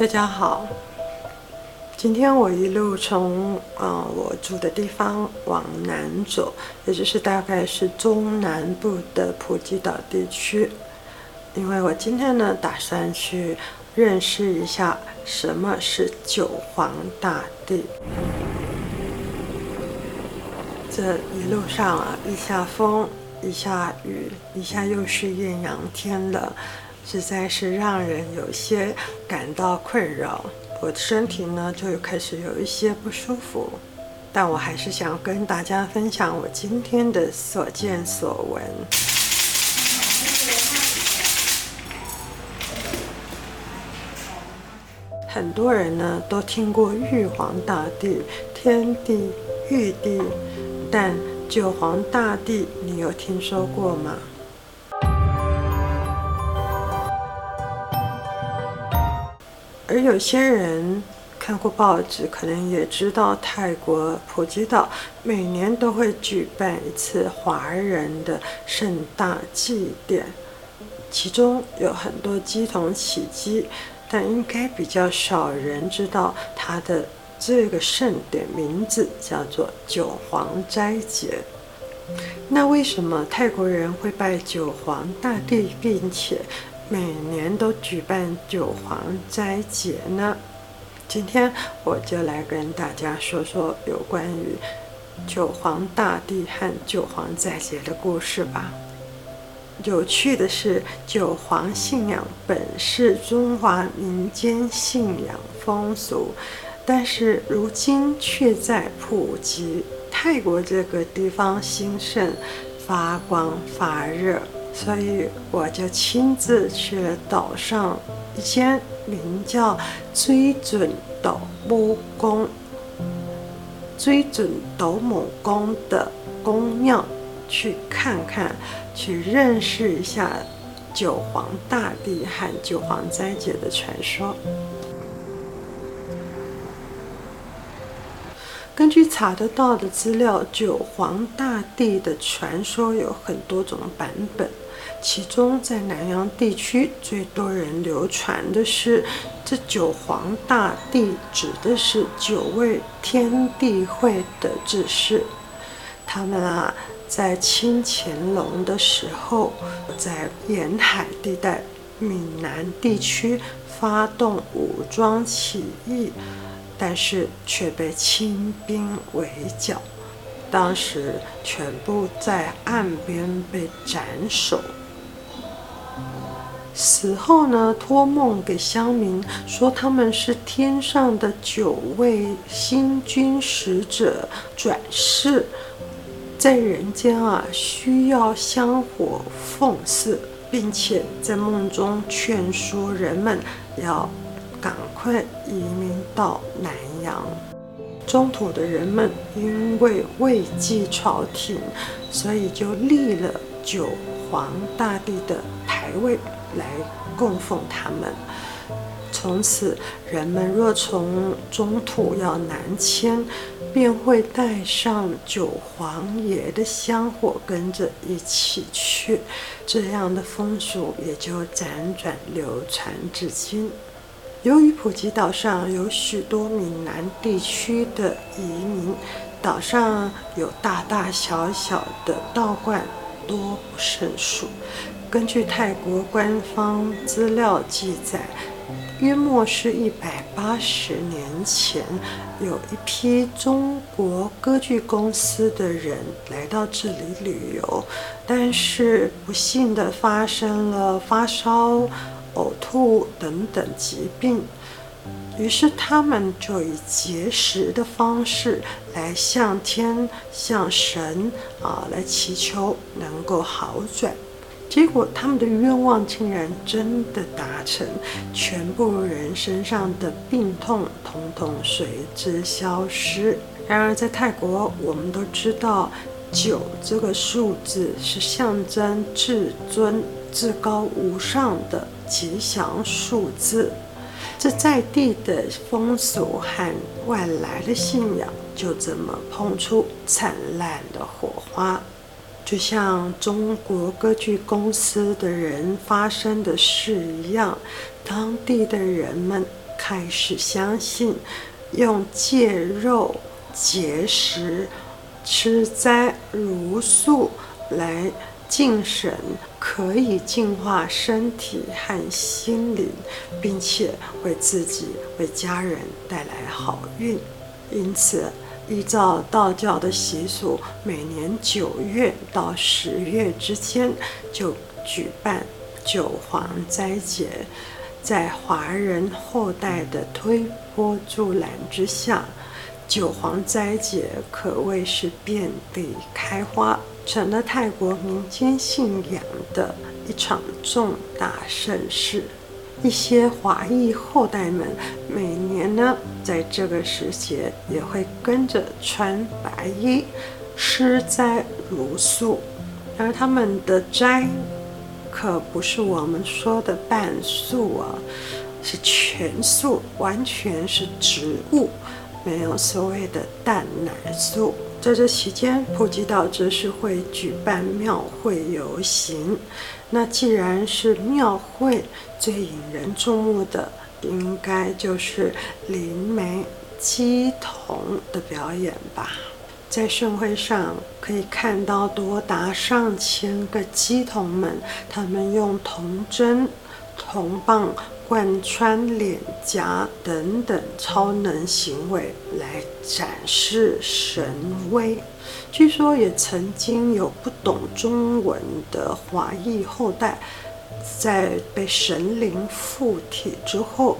大家好，今天我一路从呃我住的地方往南走，也就是大概是中南部的普吉岛地区，因为我今天呢打算去认识一下什么是九皇大帝。这一路上啊，一下风，一下雨，一下又是艳阳天了。实在是让人有些感到困扰，我的身体呢就开始有一些不舒服，但我还是想跟大家分享我今天的所见所闻。很多人呢都听过玉皇大帝、天帝、玉帝，但九皇大帝你有听说过吗？而有些人看过报纸，可能也知道泰国普吉岛每年都会举办一次华人的盛大祭典，其中有很多鸡同起乩，但应该比较少人知道它的这个盛典名字叫做九皇斋节。那为什么泰国人会拜九皇大帝，并且每年都举办九皇斋节呢？今天我就来跟大家说说有关于九皇大帝和九皇斋节的故事吧。有趣的是，九皇信仰本是中华民间信仰风俗，但是如今却在普及泰国这个地方兴盛、发光发热。所以我就亲自去岛上一间名叫追准斗母宫、追准斗母宫的宫庙去看看，去认识一下九皇大帝和九皇斋节的传说。根据查得到的资料，九皇大帝的传说有很多种版本。其中，在南洋地区最多人流传的是，这九皇大帝指的是九位天地会的志士。他们啊，在清乾隆的时候，在沿海地带闽南地区发动武装起义，但是却被清兵围剿，当时全部在岸边被斩首。死后呢，托梦给乡民说他们是天上的九位星君使者转世，在人间啊需要香火奉祀，并且在梦中劝说人们要赶快移民到南洋。中土的人们因为畏惧朝廷，所以就立了九皇大帝的牌位。来供奉他们。从此，人们若从中土要南迁，便会带上九皇爷的香火跟着一起去。这样的风俗也就辗转流传至今。由于普吉岛上有许多闽南地区的移民，岛上有大大小小的道观，多不胜数。根据泰国官方资料记载，约莫是一百八十年前，有一批中国歌剧公司的人来到这里旅游，但是不幸的发生了发烧、呕吐等等疾病，于是他们就以节食的方式来向天、向神啊来祈求能够好转。结果，他们的愿望竟然真的达成，全部人身上的病痛统统随之消失。然而，在泰国，我们都知道九这个数字是象征至尊、至高无上的吉祥数字。这在地的风俗和外来的信仰就这么碰出灿烂的火花。就像中国歌剧公司的人发生的事一样，当地的人们开始相信，用戒肉、节食、吃斋、茹素来敬神，可以净化身体和心灵，并且为自己、为家人带来好运。因此，依照道教的习俗，每年九月到十月之间就举办九黄斋节。在华人后代的推波助澜之下，九黄斋节可谓是遍地开花，成了泰国民间信仰的一场重大盛事。一些华裔后代们每年呢，在这个时节也会跟着穿白衣，吃斋茹素，而他们的斋。可不是我们说的半素啊，是全素，完全是植物，没有所谓的蛋奶素。在这期间，普吉岛则是会举办庙会游行。那既然是庙会，最引人注目的应该就是灵媒乩童的表演吧。在盛会上可以看到多达上千个鸡童们，他们用铜针、铜棒贯穿脸颊等等超能行为来展示神威。据说也曾经有不懂中文的华裔后代，在被神灵附体之后，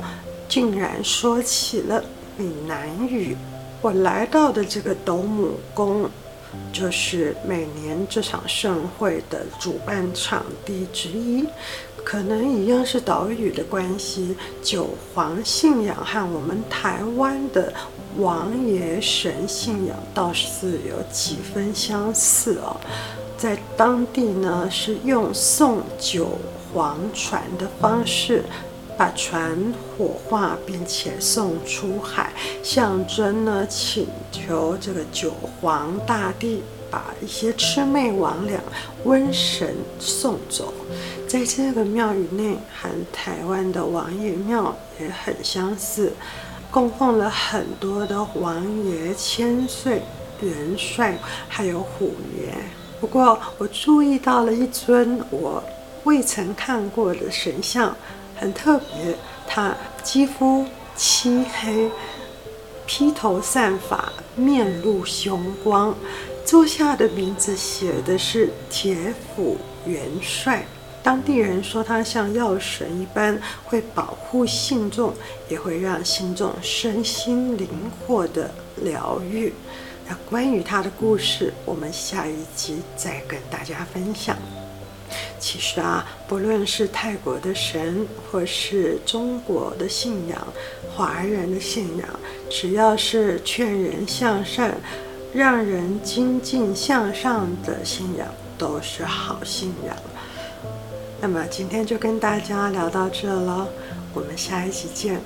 竟然说起了闽南语。我来到的这个斗姆宫，就是每年这场盛会的主办场地之一。可能一样是岛屿的关系，九黄信仰和我们台湾的王爷神信仰倒是有几分相似哦。在当地呢，是用送九黄船的方式。把船火化，并且送出海，象征呢，请求这个九皇大帝把一些魑魅魍魉、瘟神送走。在这个庙宇内，和台湾的王爷庙也很相似，供奉了很多的王爷、千岁、元帅，还有虎爷。不过，我注意到了一尊我未曾看过的神像。很特别，他肌肤漆黑，披头散发，面露凶光。座下的名字写的是铁斧元帅。当地人说他像药神一般，会保护信众，也会让信众身心灵获得疗愈。那关于他的故事，我们下一集再跟大家分享。其实啊，不论是泰国的神，或是中国的信仰、华人的信仰，只要是劝人向善、让人精进向上的信仰，都是好信仰。那么今天就跟大家聊到这了，我们下一期见。